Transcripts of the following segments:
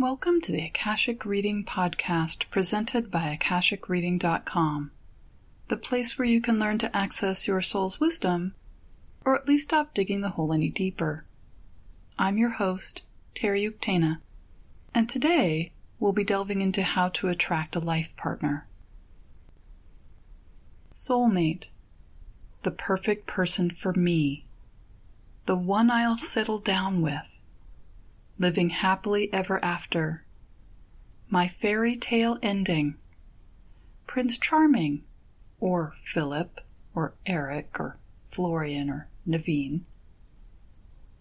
Welcome to the Akashic Reading Podcast presented by AkashicReading.com, the place where you can learn to access your soul's wisdom, or at least stop digging the hole any deeper. I'm your host, Terry Uktana, and today we'll be delving into how to attract a life partner. Soulmate, the perfect person for me, the one I'll settle down with living happily ever after. My fairy tale ending. Prince Charming, or Philip, or Eric, or Florian, or Naveen.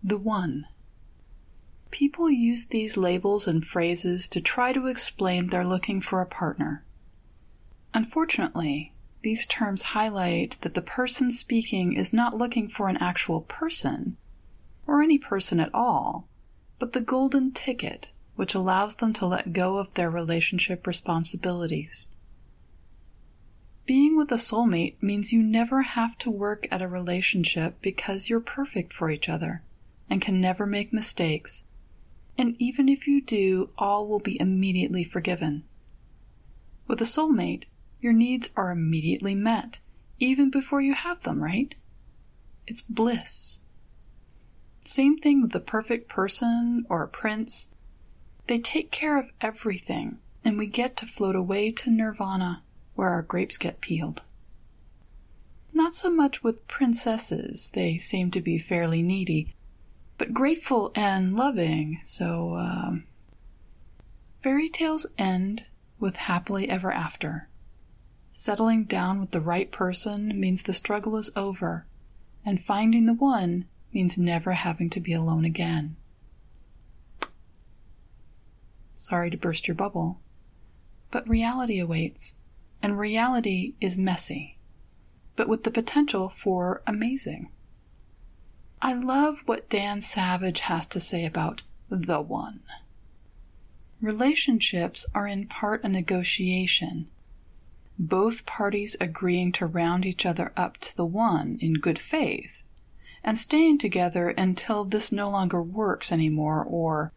The One. People use these labels and phrases to try to explain they're looking for a partner. Unfortunately, these terms highlight that the person speaking is not looking for an actual person, or any person at all, but the golden ticket which allows them to let go of their relationship responsibilities. Being with a soulmate means you never have to work at a relationship because you're perfect for each other and can never make mistakes. And even if you do, all will be immediately forgiven. With a soulmate, your needs are immediately met, even before you have them, right? It's bliss. Same thing with the perfect person or a prince. They take care of everything, and we get to float away to nirvana, where our grapes get peeled. Not so much with princesses, they seem to be fairly needy, but grateful and loving, so, um, Fairy tales end with happily ever after. Settling down with the right person means the struggle is over, and finding the one means never having to be alone again. Sorry to burst your bubble, but reality awaits, and reality is messy, but with the potential for amazing. I love what Dan Savage has to say about the one. Relationships are in part a negotiation, both parties agreeing to round each other up to the one in good faith and staying together until this no longer works anymore, or,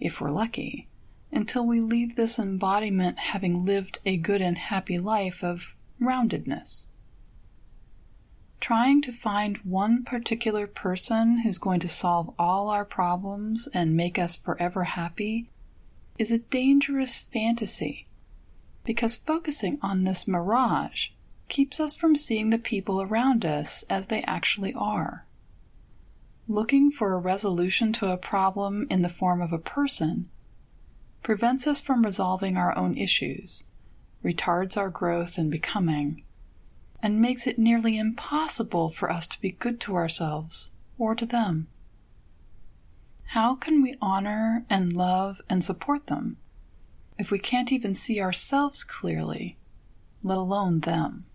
if we're lucky, until we leave this embodiment having lived a good and happy life of roundedness. Trying to find one particular person who's going to solve all our problems and make us forever happy is a dangerous fantasy because focusing on this mirage keeps us from seeing the people around us as they actually are. Looking for a resolution to a problem in the form of a person prevents us from resolving our own issues, retards our growth and becoming, and makes it nearly impossible for us to be good to ourselves or to them. How can we honor and love and support them if we can't even see ourselves clearly, let alone them?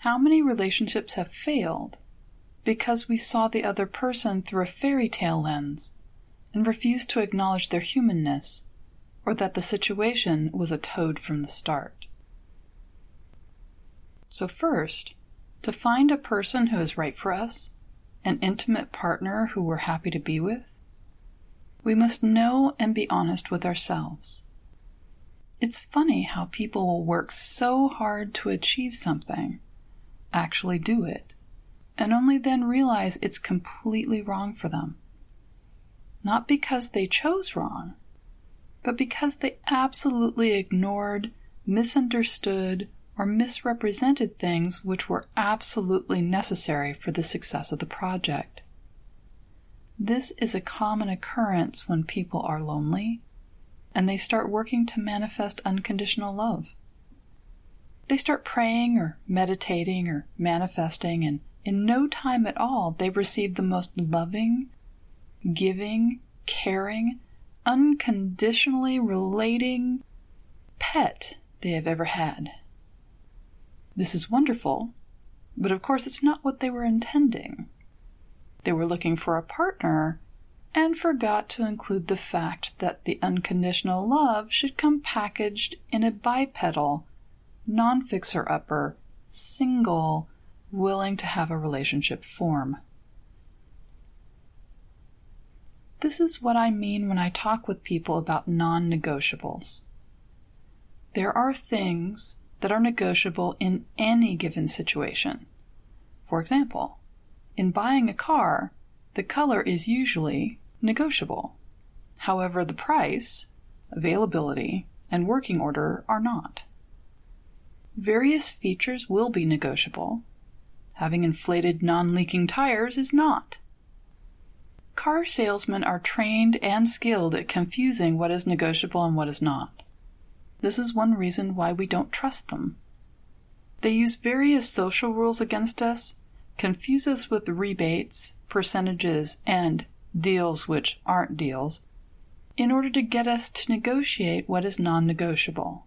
How many relationships have failed because we saw the other person through a fairy tale lens and refused to acknowledge their humanness or that the situation was a toad from the start. So, first, to find a person who is right for us, an intimate partner who we're happy to be with, we must know and be honest with ourselves. It's funny how people will work so hard to achieve something, actually do it, and only then realize it's completely wrong for them. Not because they chose wrong, but because they absolutely ignored, misunderstood, or misrepresented things which were absolutely necessary for the success of the project. This is a common occurrence when people are lonely and they start working to manifest unconditional love. They start praying or meditating or manifesting and in no time at all, they receive the most loving, giving, caring, unconditionally relating pet they have ever had. This is wonderful, but of course it's not what they were intending. They were looking for a partner and forgot to include the fact that the unconditional love should come packaged in a bipedal, non fixer upper, single, willing to have a relationship form. This is what I mean when I talk with people about non negotiables. There are things that are negotiable in any given situation. For example, in buying a car, the color is usually negotiable. However, the price, availability, and working order are not. Various features will be negotiable. Having inflated non leaking tires is not. Car salesmen are trained and skilled at confusing what is negotiable and what is not. This is one reason why we don't trust them. They use various social rules against us, confuse us with rebates, percentages, and deals which aren't deals, in order to get us to negotiate what is non negotiable.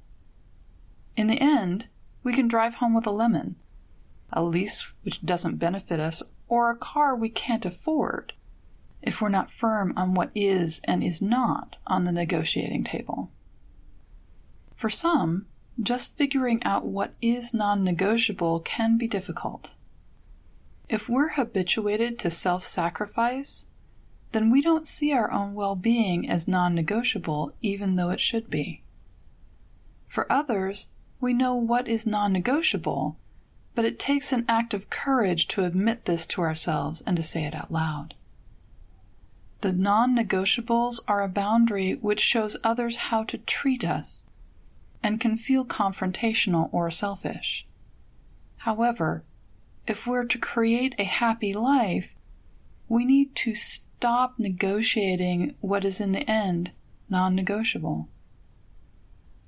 In the end, we can drive home with a lemon, a lease which doesn't benefit us, or a car we can't afford if we're not firm on what is and is not on the negotiating table. For some, just figuring out what is non negotiable can be difficult. If we're habituated to self sacrifice, then we don't see our own well being as non negotiable, even though it should be. For others, we know what is non negotiable, but it takes an act of courage to admit this to ourselves and to say it out loud. The non negotiables are a boundary which shows others how to treat us and can feel confrontational or selfish. However, if we're to create a happy life, we need to stop negotiating what is in the end non negotiable.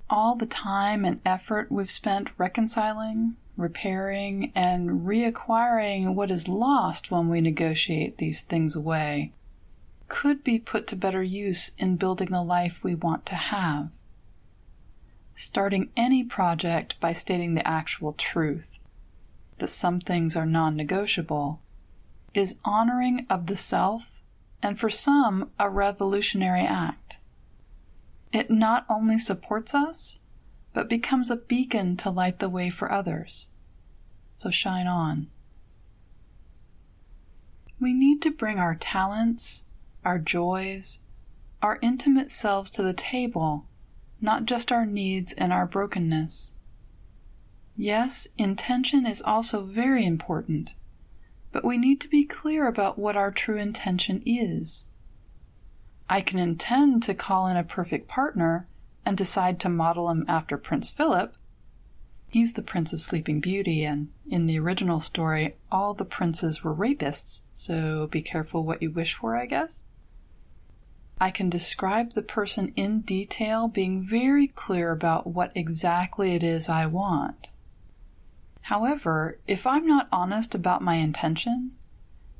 All the time and effort we've spent reconciling, repairing, and reacquiring what is lost when we negotiate these things away could be put to better use in building the life we want to have. Starting any project by stating the actual truth, that some things are non negotiable, is honoring of the self and for some a revolutionary act. It not only supports us, but becomes a beacon to light the way for others. So shine on. We need to bring our talents, our joys, our intimate selves to the table, not just our needs and our brokenness. Yes, intention is also very important, but we need to be clear about what our true intention is. I can intend to call in a perfect partner and decide to model him after Prince Philip. He's the Prince of Sleeping Beauty, and in the original story, all the princes were rapists, so be careful what you wish for, I guess. I can describe the person in detail, being very clear about what exactly it is I want. However, if I'm not honest about my intention,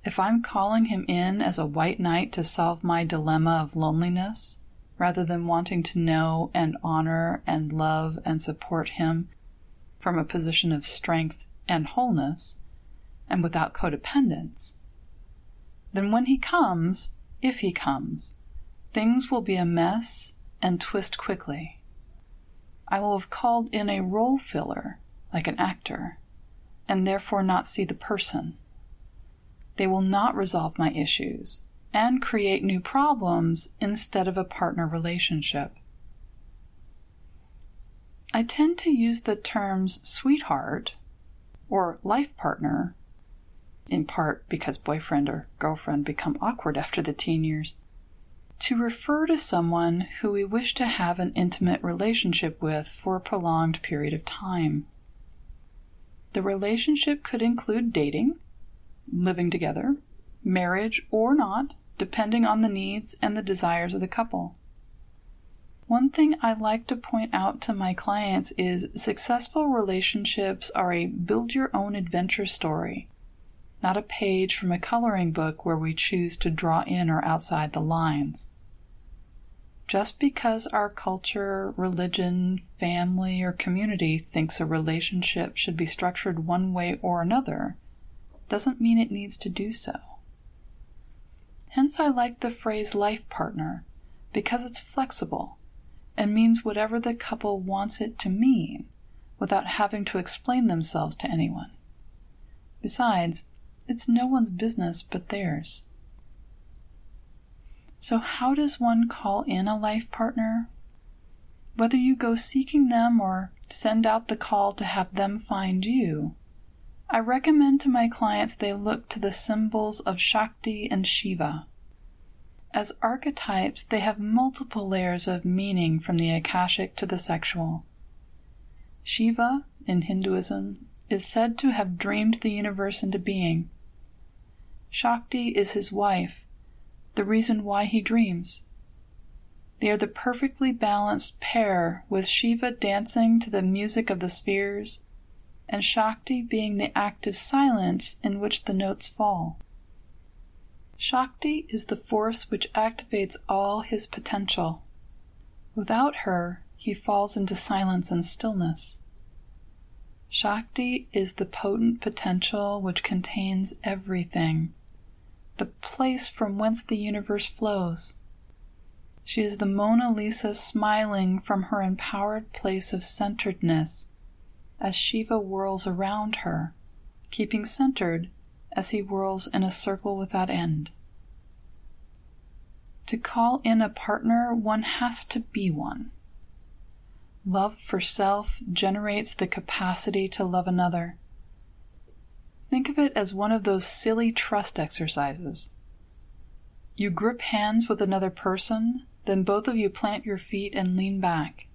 if I'm calling him in as a white knight to solve my dilemma of loneliness, rather than wanting to know and honor and love and support him from a position of strength and wholeness, and without codependence, then when he comes, if he comes, Things will be a mess and twist quickly. I will have called in a role filler, like an actor, and therefore not see the person. They will not resolve my issues and create new problems instead of a partner relationship. I tend to use the terms sweetheart or life partner, in part because boyfriend or girlfriend become awkward after the teen years, to refer to someone who we wish to have an intimate relationship with for a prolonged period of time. The relationship could include dating, living together, marriage, or not, depending on the needs and the desires of the couple. One thing I like to point out to my clients is successful relationships are a build your own adventure story, not a page from a coloring book where we choose to draw in or outside the lines. Just because our culture, religion, family, or community thinks a relationship should be structured one way or another doesn't mean it needs to do so. Hence, I like the phrase life partner because it's flexible and means whatever the couple wants it to mean without having to explain themselves to anyone. Besides, it's no one's business but theirs. So, how does one call in a life partner? Whether you go seeking them or send out the call to have them find you, I recommend to my clients they look to the symbols of Shakti and Shiva. As archetypes, they have multiple layers of meaning from the Akashic to the sexual. Shiva, in Hinduism, is said to have dreamed the universe into being. Shakti is his wife, the reason why he dreams. They are the perfectly balanced pair, with Shiva dancing to the music of the spheres, and Shakti being the active silence in which the notes fall. Shakti is the force which activates all his potential. Without her, he falls into silence and stillness. Shakti is the potent potential which contains everything, the place from whence the universe flows. She is the Mona Lisa smiling from her empowered place of centeredness as Shiva whirls around her, keeping centered as he whirls in a circle without end. To call in a partner, one has to be one. Love for self generates the capacity to love another. Think of it as one of those silly trust exercises. You grip hands with another person, then both of you plant your feet and lean back.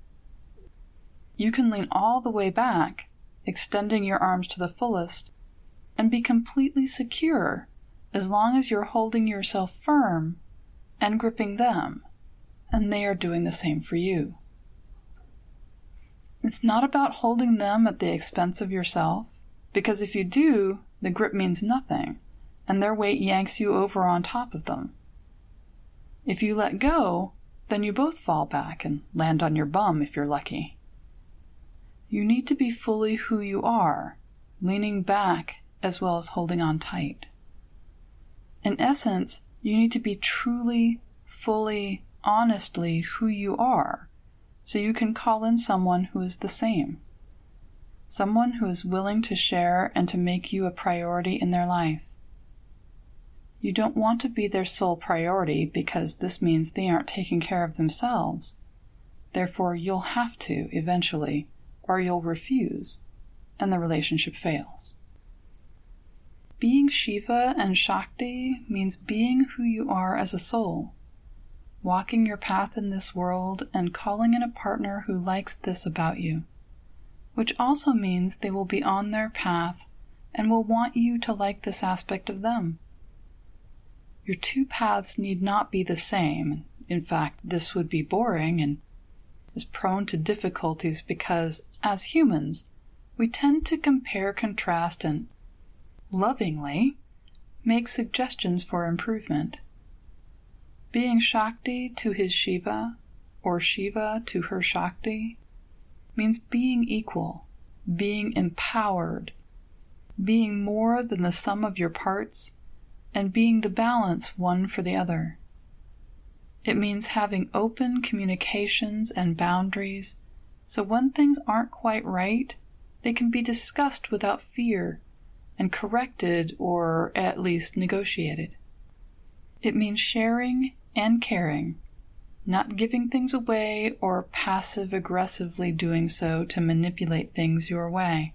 You can lean all the way back, extending your arms to the fullest, and be completely secure as long as you're holding yourself firm and gripping them, and they are doing the same for you. It's not about holding them at the expense of yourself, because if you do, the grip means nothing, and their weight yanks you over on top of them. If you let go, then you both fall back and land on your bum if you're lucky. You need to be fully who you are, leaning back as well as holding on tight. In essence, you need to be truly, fully, honestly who you are, so you can call in someone who is the same. Someone who is willing to share and to make you a priority in their life. You don't want to be their sole priority because this means they aren't taking care of themselves. Therefore, you'll have to eventually or you'll refuse, and the relationship fails. Being Shiva and Shakti means being who you are as a soul, walking your path in this world and calling in a partner who likes this about you, which also means they will be on their path and will want you to like this aspect of them. Your two paths need not be the same. In fact, this would be boring and is prone to difficulties because, as humans, we tend to compare, contrast, and lovingly make suggestions for improvement. Being Shakti to his Shiva, or Shiva to her Shakti, means being equal, being empowered, being more than the sum of your parts, and being the balance one for the other. It means having open communications and boundaries so when things aren't quite right, they can be discussed without fear and corrected or at least negotiated. It means sharing and caring, not giving things away or passive aggressively doing so to manipulate things your way.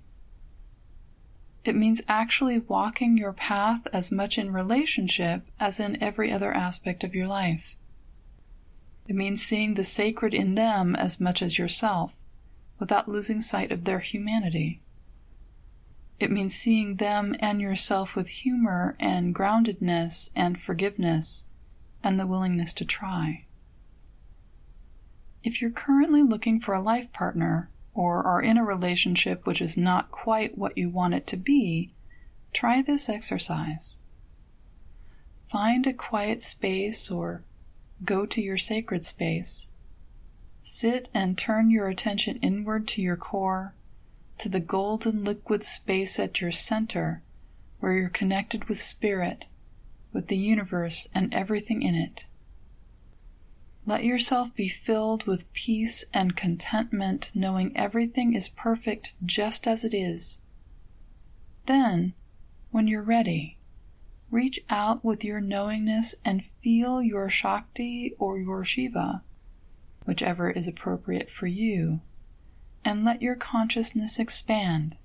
It means actually walking your path as much in relationship as in every other aspect of your life. It means seeing the sacred in them as much as yourself, without losing sight of their humanity. It means seeing them and yourself with humor and groundedness and forgiveness and the willingness to try. If you're currently looking for a life partner or are in a relationship which is not quite what you want it to be, try this exercise. Find a quiet space or go to your sacred space. Sit and turn your attention inward to your core, to the golden liquid space at your center, where you're connected with Spirit, with the universe and everything in it. Let yourself be filled with peace and contentment, knowing everything is perfect just as it is. Then, when you're ready, reach out with your knowingness and feel your Shakti or your Shiva, whichever is appropriate for you, and let your consciousness expand.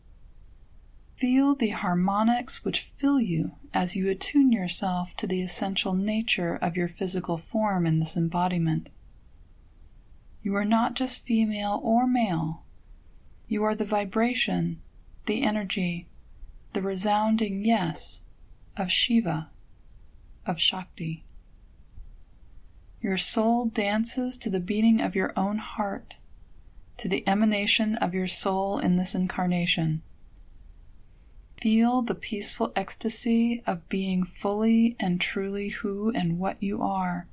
Feel the harmonics which fill you as you attune yourself to the essential nature of your physical form in this embodiment. You are not just female or male. You are the vibration, the energy, the resounding yes of Shiva, of Shakti. Your soul dances to the beating of your own heart, to the emanation of your soul in this incarnation. Feel the peaceful ecstasy of being fully and truly who and what you are.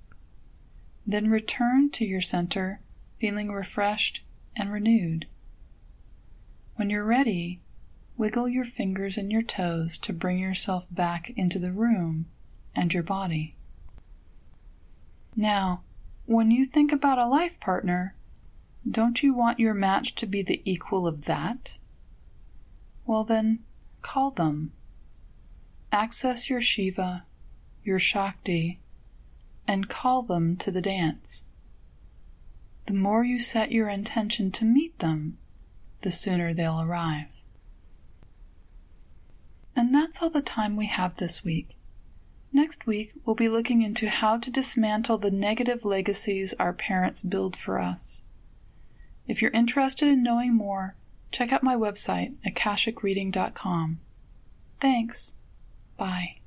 Then return to your center, feeling refreshed and renewed. When you're ready, wiggle your fingers and your toes to bring yourself back into the room and your body. Now, when you think about a life partner, don't you want your match to be the equal of that? Well, then, Call them. Access your Shiva, your Shakti, and call them to the dance. The more you set your intention to meet them, the sooner they'll arrive. And that's all the time we have this week. Next week, we'll be looking into how to dismantle the negative legacies our parents build for us. If you're interested in knowing more, check out my website, akashicreading.com. Thanks. Bye.